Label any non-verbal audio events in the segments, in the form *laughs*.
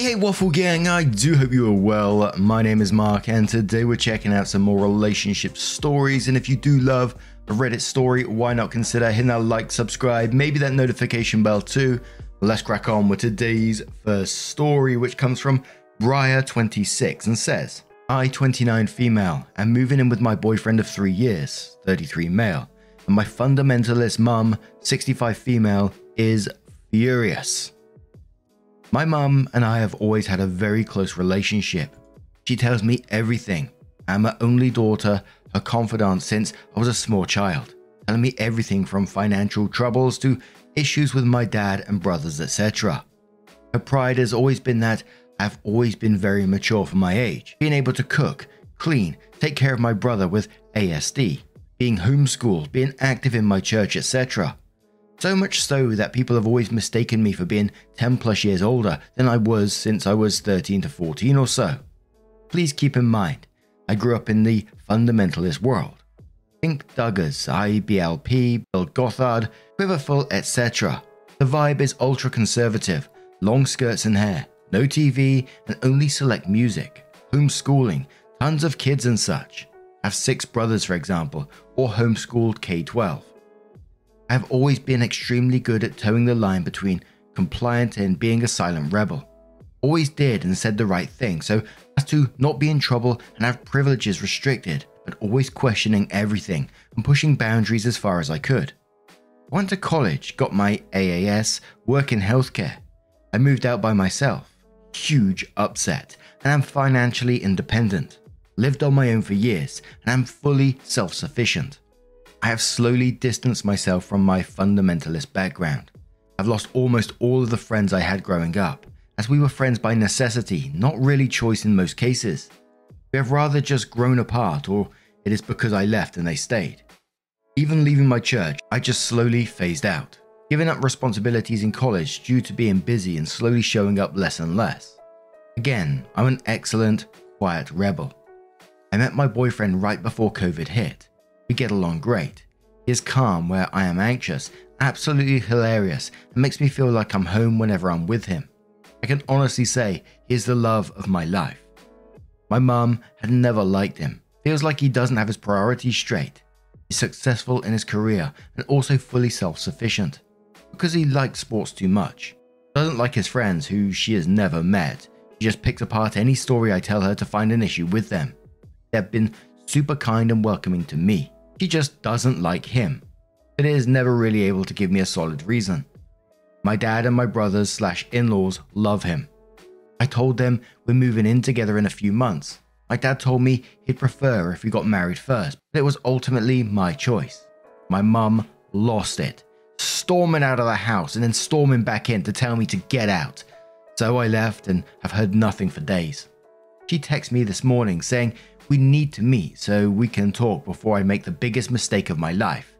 Hey, hey, Waffle Gang, I do hope you are well. My name is Mark, and today we're checking out some more relationship stories. And if you do love a Reddit story, why not consider hitting that like, subscribe, maybe that notification bell too? Let's crack on with today's first story, which comes from Briar26 and says, I, 29 female, am moving in with my boyfriend of three years, 33 male, and my fundamentalist mum, 65 female, is furious. My mum and I have always had a very close relationship. She tells me everything. I'm her only daughter, her confidant since I was a small child, telling me everything from financial troubles to issues with my dad and brothers, etc. Her pride has always been that I've always been very mature for my age, being able to cook, clean, take care of my brother with ASD, being homeschooled, being active in my church, etc. So much so that people have always mistaken me for being 10 plus years older than I was since I was 13 to 14 or so. Please keep in mind, I grew up in the fundamentalist world. Think Duggars, IBLP, Bill Gothard, Quiverful, etc. The vibe is ultra conservative, long skirts and hair, no TV, and only select music, homeschooling, tons of kids and such. Have six brothers, for example, or homeschooled K 12. I have always been extremely good at toeing the line between compliant and being a silent rebel. Always did and said the right thing, so as to not be in trouble and have privileges restricted, but always questioning everything and pushing boundaries as far as I could. Went to college, got my AAS, work in healthcare. I moved out by myself. Huge upset, and I'm financially independent. Lived on my own for years, and I'm fully self sufficient. I have slowly distanced myself from my fundamentalist background. I've lost almost all of the friends I had growing up, as we were friends by necessity, not really choice in most cases. We have rather just grown apart, or it is because I left and they stayed. Even leaving my church, I just slowly phased out, giving up responsibilities in college due to being busy and slowly showing up less and less. Again, I'm an excellent, quiet rebel. I met my boyfriend right before COVID hit. We get along great. He is calm where I am anxious, absolutely hilarious, and makes me feel like I'm home whenever I'm with him. I can honestly say he is the love of my life. My mum had never liked him, feels like he doesn't have his priorities straight. He's successful in his career and also fully self sufficient. Because he likes sports too much. Doesn't like his friends who she has never met. She just picks apart any story I tell her to find an issue with them. They have been super kind and welcoming to me. She just doesn't like him, but is never really able to give me a solid reason. My dad and my brothers slash in-laws love him. I told them we're moving in together in a few months. My dad told me he'd prefer if we got married first, but it was ultimately my choice. My mum lost it, storming out of the house and then storming back in to tell me to get out. So I left and have heard nothing for days. She texted me this morning saying we need to meet so we can talk before I make the biggest mistake of my life.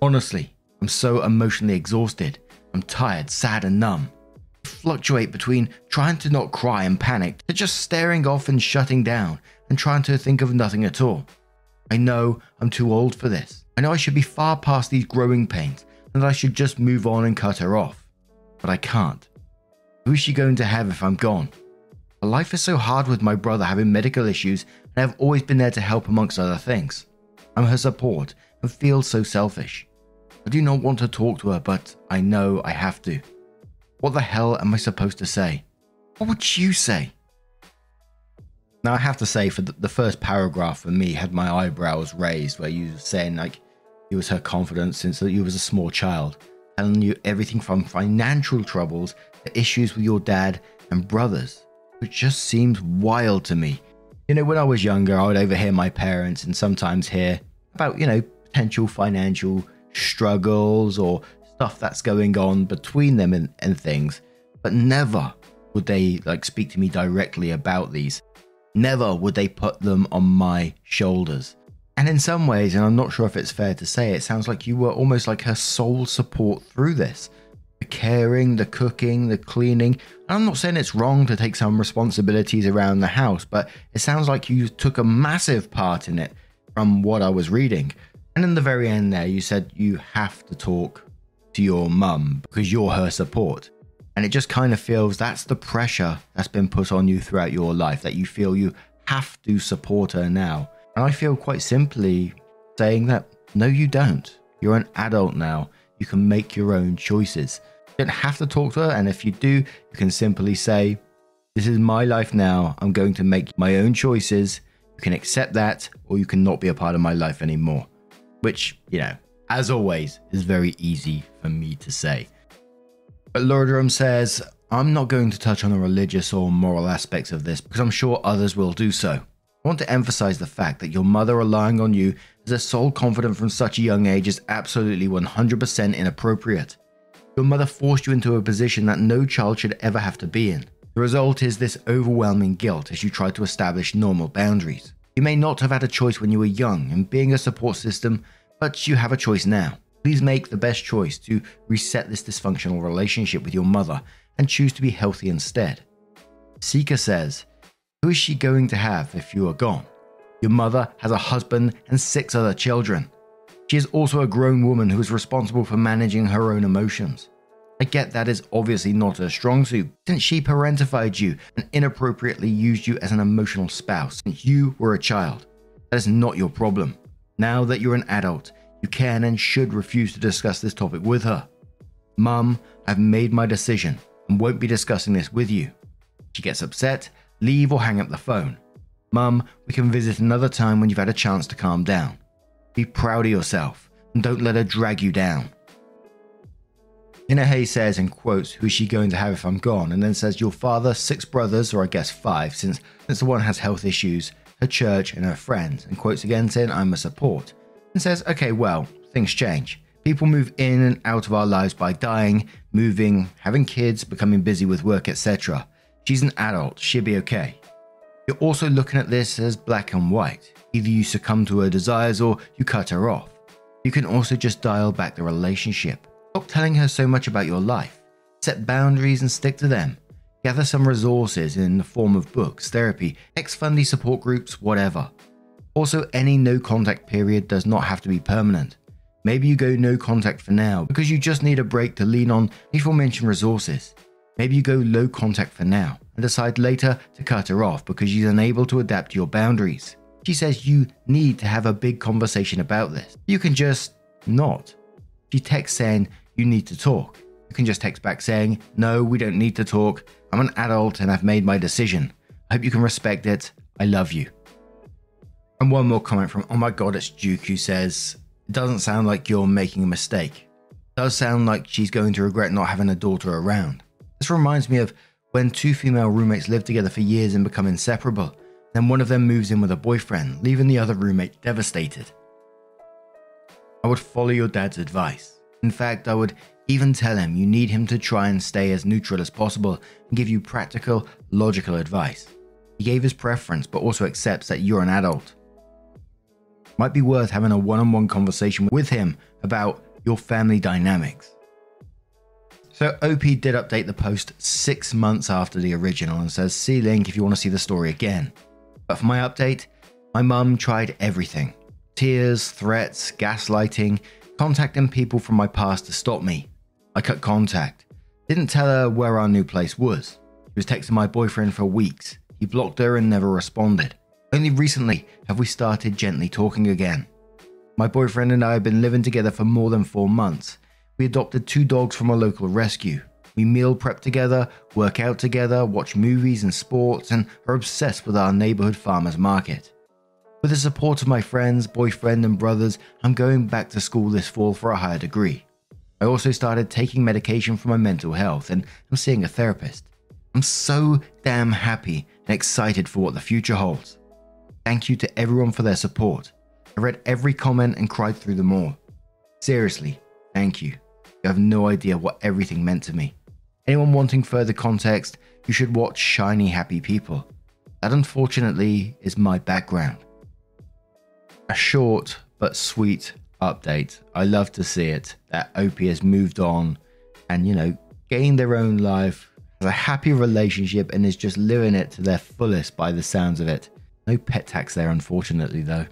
Honestly, I'm so emotionally exhausted. I'm tired, sad, and numb. I fluctuate between trying to not cry and panic to just staring off and shutting down and trying to think of nothing at all. I know I'm too old for this. I know I should be far past these growing pains and that I should just move on and cut her off. But I can't. Who is she going to have if I'm gone? Life is so hard with my brother having medical issues, and I've always been there to help amongst other things. I'm her support and feel so selfish. I do not want to talk to her, but I know I have to. What the hell am I supposed to say? What would you say? Now, I have to say, for the first paragraph for me, had my eyebrows raised, where you were saying, like, it was her confidence since you was a small child, telling you everything from financial troubles to issues with your dad and brothers which just seems wild to me. You know, when I was younger, I would overhear my parents and sometimes hear about, you know, potential financial struggles or stuff that's going on between them and, and things, but never would they like speak to me directly about these. Never would they put them on my shoulders. And in some ways, and I'm not sure if it's fair to say, it sounds like you were almost like her sole support through this. Caring, the cooking, the cleaning. I'm not saying it's wrong to take some responsibilities around the house, but it sounds like you took a massive part in it from what I was reading. And in the very end, there, you said you have to talk to your mum because you're her support. And it just kind of feels that's the pressure that's been put on you throughout your life that you feel you have to support her now. And I feel quite simply saying that no, you don't. You're an adult now. You can make your own choices. You don't have to talk to her. And if you do, you can simply say, This is my life now. I'm going to make my own choices. You can accept that, or you can not be a part of my life anymore. Which, you know, as always, is very easy for me to say. But Lordrum says, I'm not going to touch on the religious or moral aspects of this because I'm sure others will do so. I want to emphasize the fact that your mother relying on you as a sole confidant from such a young age is absolutely 100% inappropriate. Your mother forced you into a position that no child should ever have to be in. The result is this overwhelming guilt as you try to establish normal boundaries. You may not have had a choice when you were young and being a support system, but you have a choice now. Please make the best choice to reset this dysfunctional relationship with your mother and choose to be healthy instead. Seeker says, Who is she going to have if you are gone? Your mother has a husband and six other children. She is also a grown woman who is responsible for managing her own emotions. I get that is obviously not her strong suit, since she parentified you and inappropriately used you as an emotional spouse since you were a child. That is not your problem. Now that you're an adult, you can and should refuse to discuss this topic with her. Mum, I've made my decision and won't be discussing this with you. She gets upset, leave or hang up the phone. Mum, we can visit another time when you've had a chance to calm down. Be proud of yourself and don't let her drag you down. Hay says and quotes, Who's she going to have if I'm gone? And then says, Your father, six brothers, or I guess five, since, since the one has health issues, her church, and her friends. And quotes again saying, I'm a support and says, okay, well, things change. People move in and out of our lives by dying, moving, having kids, becoming busy with work, etc. She's an adult, she'll be okay. You're also looking at this as black and white. Either you succumb to her desires or you cut her off. You can also just dial back the relationship. Stop telling her so much about your life. Set boundaries and stick to them. Gather some resources in the form of books, therapy, ex fundy support groups, whatever. Also, any no contact period does not have to be permanent. Maybe you go no contact for now because you just need a break to lean on aforementioned resources. Maybe you go low contact for now and decide later to cut her off because she's unable to adapt to your boundaries. She says you need to have a big conversation about this. You can just not. She texts saying you need to talk. You can just text back saying, No, we don't need to talk. I'm an adult and I've made my decision. I hope you can respect it. I love you. And one more comment from Oh my god, it's Duke who says, It doesn't sound like you're making a mistake. It does sound like she's going to regret not having a daughter around. This reminds me of when two female roommates live together for years and become inseparable. Then one of them moves in with a boyfriend, leaving the other roommate devastated. I would follow your dad's advice. In fact, I would even tell him you need him to try and stay as neutral as possible and give you practical, logical advice. He gave his preference, but also accepts that you're an adult might be worth having a one on one conversation with him about your family dynamics. So, OP did update the post six months after the original and says, See link if you want to see the story again. But for my update, my mum tried everything tears, threats, gaslighting, contacting people from my past to stop me. I cut contact. Didn't tell her where our new place was. She was texting my boyfriend for weeks. He blocked her and never responded. Only recently have we started gently talking again. My boyfriend and I have been living together for more than four months. We adopted two dogs from a local rescue. We meal prep together, work out together, watch movies and sports, and are obsessed with our neighborhood farmers market. With the support of my friends, boyfriend, and brothers, I'm going back to school this fall for a higher degree. I also started taking medication for my mental health and I'm seeing a therapist. I'm so damn happy and excited for what the future holds. Thank you to everyone for their support. I read every comment and cried through them all. Seriously, thank you. You have no idea what everything meant to me. Anyone wanting further context, you should watch Shiny Happy People. That unfortunately is my background. A short but sweet update. I love to see it that OP has moved on and, you know, gained their own life, has a happy relationship, and is just living it to their fullest by the sounds of it. No pet tax there, unfortunately, though.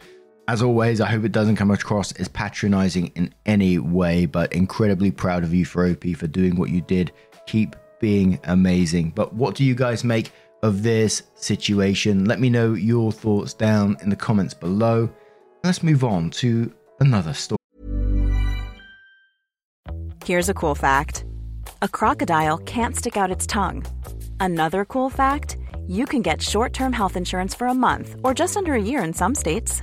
As always, I hope it doesn't come across as patronizing in any way, but incredibly proud of you for OP for doing what you did. Keep being amazing. But what do you guys make of this situation? Let me know your thoughts down in the comments below. Let's move on to another story. Here's a cool fact a crocodile can't stick out its tongue. Another cool fact you can get short term health insurance for a month or just under a year in some states.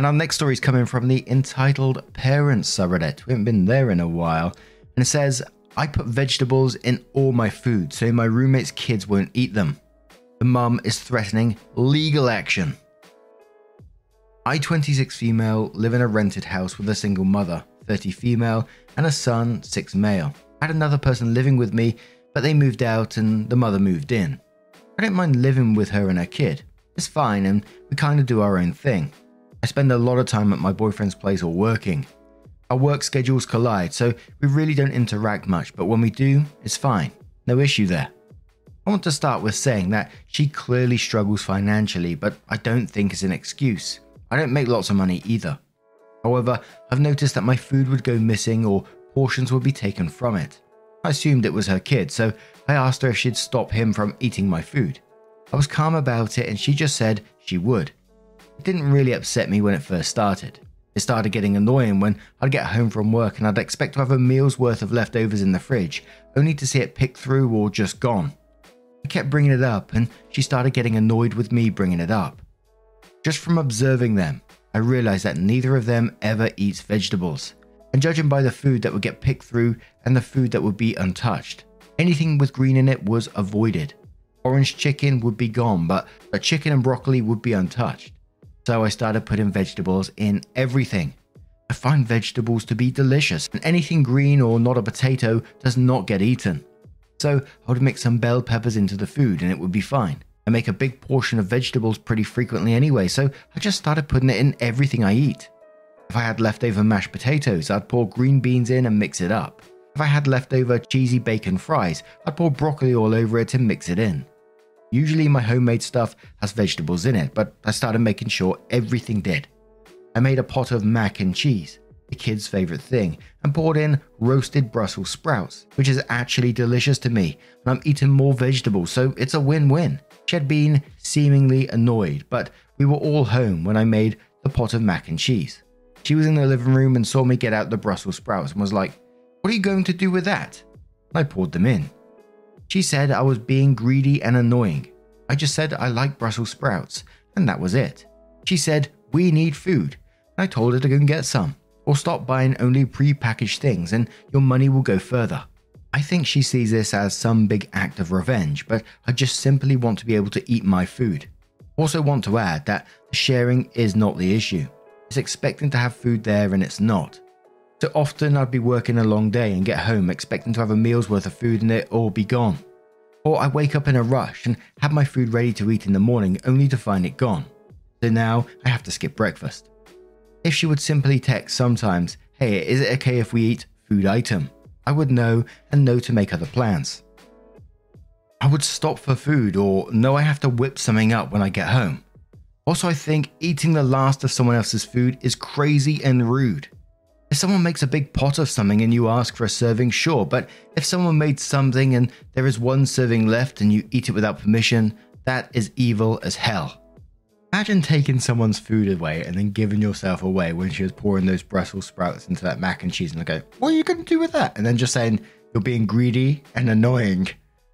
And our next story is coming from the entitled Parents subreddit. We haven't been there in a while. And it says, I put vegetables in all my food so my roommate's kids won't eat them. The mum is threatening legal action. I, 26 female, live in a rented house with a single mother, 30 female, and a son, 6 male. I had another person living with me, but they moved out and the mother moved in. I don't mind living with her and her kid. It's fine and we kind of do our own thing. I spend a lot of time at my boyfriend's place or working. Our work schedules collide, so we really don't interact much, but when we do, it's fine. No issue there. I want to start with saying that she clearly struggles financially, but I don't think it's an excuse. I don't make lots of money either. However, I've noticed that my food would go missing or portions would be taken from it. I assumed it was her kid, so I asked her if she'd stop him from eating my food. I was calm about it and she just said she would. It didn't really upset me when it first started. It started getting annoying when I'd get home from work and I'd expect to have a meal's worth of leftovers in the fridge, only to see it picked through or just gone. I kept bringing it up and she started getting annoyed with me bringing it up. Just from observing them, I realized that neither of them ever eats vegetables. And judging by the food that would get picked through and the food that would be untouched, anything with green in it was avoided. Orange chicken would be gone, but the chicken and broccoli would be untouched. So I started putting vegetables in everything. I find vegetables to be delicious, and anything green or not a potato does not get eaten. So I would mix some bell peppers into the food and it would be fine. I make a big portion of vegetables pretty frequently anyway, so I just started putting it in everything I eat. If I had leftover mashed potatoes, I'd pour green beans in and mix it up. If I had leftover cheesy bacon fries, I'd pour broccoli all over it and mix it in. Usually my homemade stuff has vegetables in it, but I started making sure everything did. I made a pot of mac and cheese, the kids' favorite thing, and poured in roasted Brussels sprouts, which is actually delicious to me, and I'm eating more vegetables, so it's a win win. She had been seemingly annoyed, but we were all home when I made the pot of mac and cheese. She was in the living room and saw me get out the Brussels sprouts and was like, What are you going to do with that? And I poured them in. She said I was being greedy and annoying. I just said I like Brussels sprouts, and that was it. She said, We need food, I told her to go and get some, or stop buying only pre-packaged things and your money will go further. I think she sees this as some big act of revenge, but I just simply want to be able to eat my food. Also, want to add that sharing is not the issue. It's expecting to have food there and it's not. So often I'd be working a long day and get home expecting to have a meal's worth of food and it all be gone. Or I wake up in a rush and have my food ready to eat in the morning only to find it gone. So now I have to skip breakfast. If she would simply text sometimes, hey, is it okay if we eat food item? I would know and know to make other plans. I would stop for food or know I have to whip something up when I get home. Also, I think eating the last of someone else's food is crazy and rude. If someone makes a big pot of something and you ask for a serving, sure, but if someone made something and there is one serving left and you eat it without permission, that is evil as hell. Imagine taking someone's food away and then giving yourself away when she was pouring those Brussels sprouts into that mac and cheese and go, What are you going to do with that? And then just saying, You're being greedy and annoying.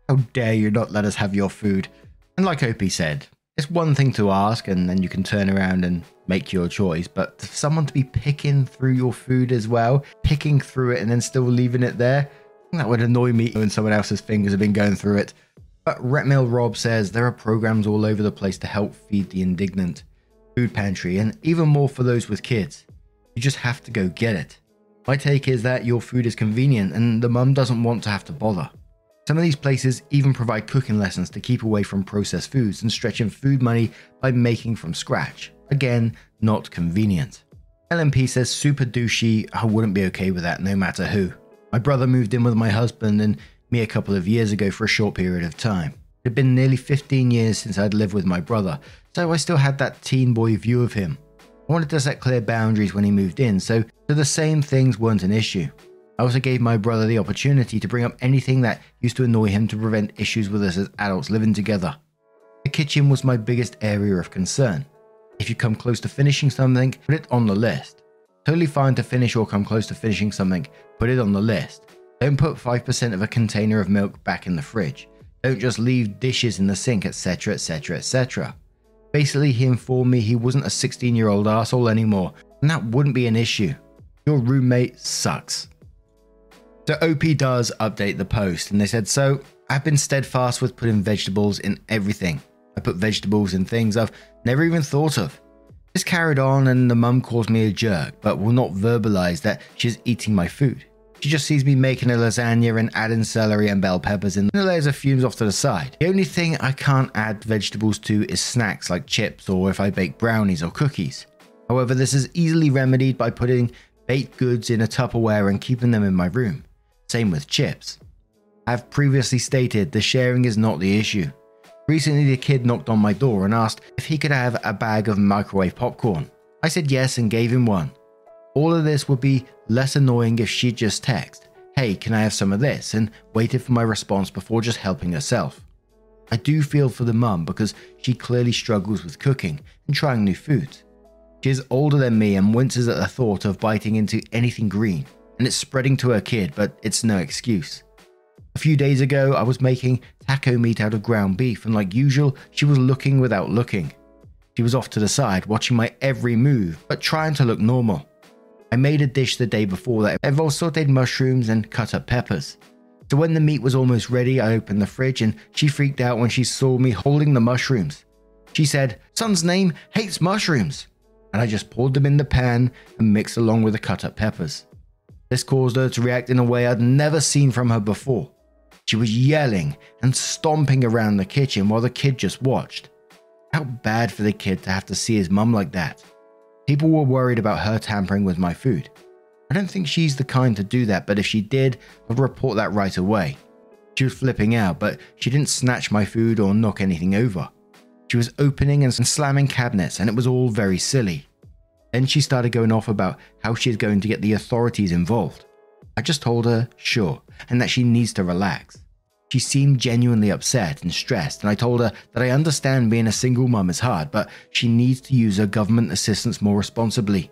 How dare you not let us have your food? And like Opie said, it's one thing to ask and then you can turn around and make your choice, but for someone to be picking through your food as well, picking through it and then still leaving it there, that would annoy me when someone else's fingers have been going through it. But Retmill Rob says there are programs all over the place to help feed the indignant, food pantry, and even more for those with kids. You just have to go get it. My take is that your food is convenient and the mum doesn't want to have to bother. Some of these places even provide cooking lessons to keep away from processed foods and stretching food money by making from scratch. Again, not convenient. LMP says super douchey, I wouldn't be okay with that no matter who. My brother moved in with my husband and me a couple of years ago for a short period of time. It had been nearly 15 years since I'd lived with my brother, so I still had that teen boy view of him. I wanted to set clear boundaries when he moved in, so, so the same things weren't an issue. I also gave my brother the opportunity to bring up anything that used to annoy him to prevent issues with us as adults living together. The kitchen was my biggest area of concern. If you come close to finishing something, put it on the list. Totally fine to finish or come close to finishing something, put it on the list. Don't put 5% of a container of milk back in the fridge. Don't just leave dishes in the sink, etc., etc., etc. Basically, he informed me he wasn't a 16 year old asshole anymore, and that wouldn't be an issue. Your roommate sucks. So OP does update the post, and they said, So I've been steadfast with putting vegetables in everything. I put vegetables in things I've never even thought of. This carried on, and the mum calls me a jerk, but will not verbalize that she's eating my food. She just sees me making a lasagna and adding celery and bell peppers in the layers of fumes off to the side. The only thing I can't add vegetables to is snacks like chips or if I bake brownies or cookies. However, this is easily remedied by putting baked goods in a Tupperware and keeping them in my room. Same with chips. I've previously stated the sharing is not the issue. Recently, the kid knocked on my door and asked if he could have a bag of microwave popcorn. I said yes and gave him one. All of this would be less annoying if she'd just text, hey, can I have some of this? and waited for my response before just helping herself. I do feel for the mum because she clearly struggles with cooking and trying new foods. She is older than me and winces at the thought of biting into anything green, and it's spreading to her kid, but it's no excuse. A few days ago, I was making taco meat out of ground beef, and like usual, she was looking without looking. She was off to the side, watching my every move, but trying to look normal. I made a dish the day before that involved sauteed mushrooms and cut up peppers. So when the meat was almost ready, I opened the fridge and she freaked out when she saw me holding the mushrooms. She said, Son's name hates mushrooms. And I just poured them in the pan and mixed along with the cut up peppers. This caused her to react in a way I'd never seen from her before. She was yelling and stomping around the kitchen while the kid just watched. How bad for the kid to have to see his mum like that. People were worried about her tampering with my food. I don't think she's the kind to do that, but if she did, I'd report that right away. She was flipping out, but she didn't snatch my food or knock anything over. She was opening and slamming cabinets, and it was all very silly. Then she started going off about how she is going to get the authorities involved. I just told her, sure, and that she needs to relax. She seemed genuinely upset and stressed, and I told her that I understand being a single mum is hard, but she needs to use her government assistance more responsibly.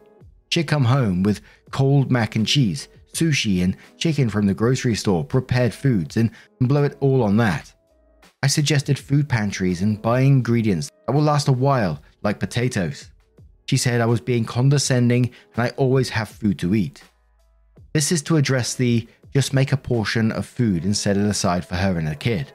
She'd come home with cold mac and cheese, sushi, and chicken from the grocery store, prepared foods, and blow it all on that. I suggested food pantries and buying ingredients that will last a while, like potatoes. She said I was being condescending and I always have food to eat. This is to address the just make a portion of food and set it aside for her and her kid.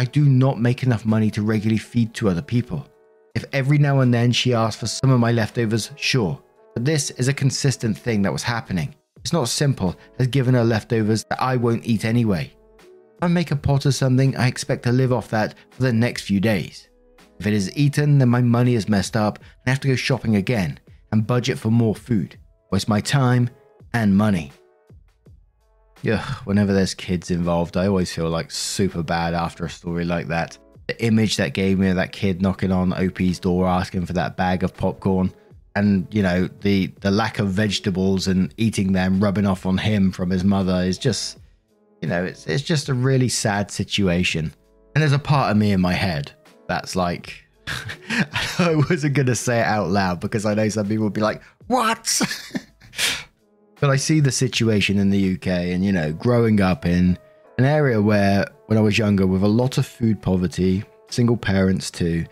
I do not make enough money to regularly feed to other people. If every now and then she asks for some of my leftovers, sure, but this is a consistent thing that was happening. It's not simple as giving her leftovers that I won't eat anyway. If I make a pot of something, I expect to live off that for the next few days. If it is eaten, then my money is messed up and I have to go shopping again and budget for more food, waste my time and money. yeah, whenever there's kids involved, I always feel like super bad after a story like that. The image that gave me of that kid knocking on OP's door asking for that bag of popcorn and you know the the lack of vegetables and eating them rubbing off on him from his mother is just you know it's it's just a really sad situation and there's a part of me in my head that's like *laughs* I wasn't going to say it out loud because I know some people would be like what *laughs* but I see the situation in the UK and you know growing up in an area where when I was younger with a lot of food poverty single parents too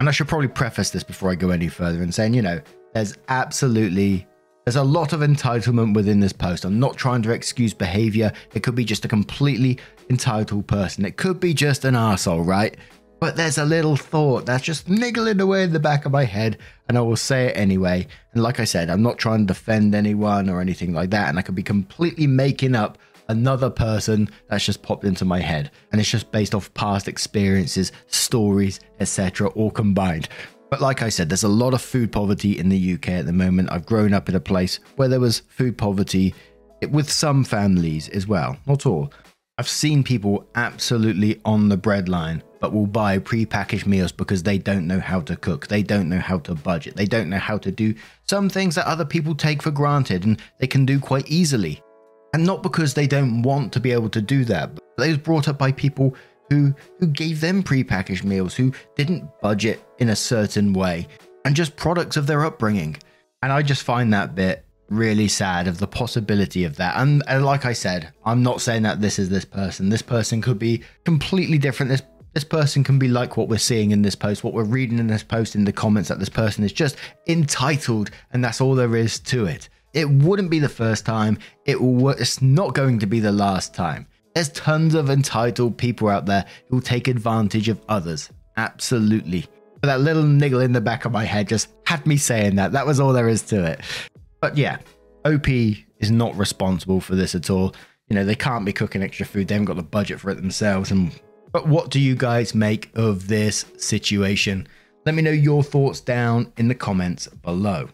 and I should probably preface this before I go any further and saying, you know, there's absolutely there's a lot of entitlement within this post. I'm not trying to excuse behavior. It could be just a completely entitled person. It could be just an asshole, right? But there's a little thought that's just niggling away in the back of my head, and I will say it anyway. And like I said, I'm not trying to defend anyone or anything like that, and I could be completely making up another person that's just popped into my head. And it's just based off past experiences, stories, etc., all combined. But like I said, there's a lot of food poverty in the UK at the moment. I've grown up in a place where there was food poverty with some families as well, not all. I've seen people absolutely on the breadline, but will buy pre-packaged meals because they don't know how to cook, they don't know how to budget, they don't know how to do some things that other people take for granted and they can do quite easily. And not because they don't want to be able to do that, but they was brought up by people who who gave them prepackaged meals, who didn't budget in a certain way, and just products of their upbringing. And I just find that bit really sad of the possibility of that. And, and like I said, I'm not saying that this is this person. This person could be completely different. This this person can be like what we're seeing in this post, what we're reading in this post in the comments that this person is just entitled, and that's all there is to it. It wouldn't be the first time. It will. It's not going to be the last time. There's tons of entitled people out there who will take advantage of others. Absolutely. But that little niggle in the back of my head just had me saying that. That was all there is to it. But yeah, OP is not responsible for this at all. You know, they can't be cooking extra food. They haven't got the budget for it themselves. And but what do you guys make of this situation? Let me know your thoughts down in the comments below.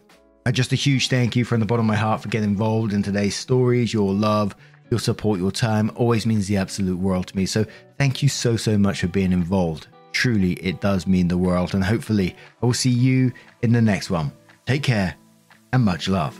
And just a huge thank you from the bottom of my heart for getting involved in today's stories. Your love, your support, your time always means the absolute world to me. So thank you so, so much for being involved. Truly, it does mean the world. And hopefully, I will see you in the next one. Take care and much love.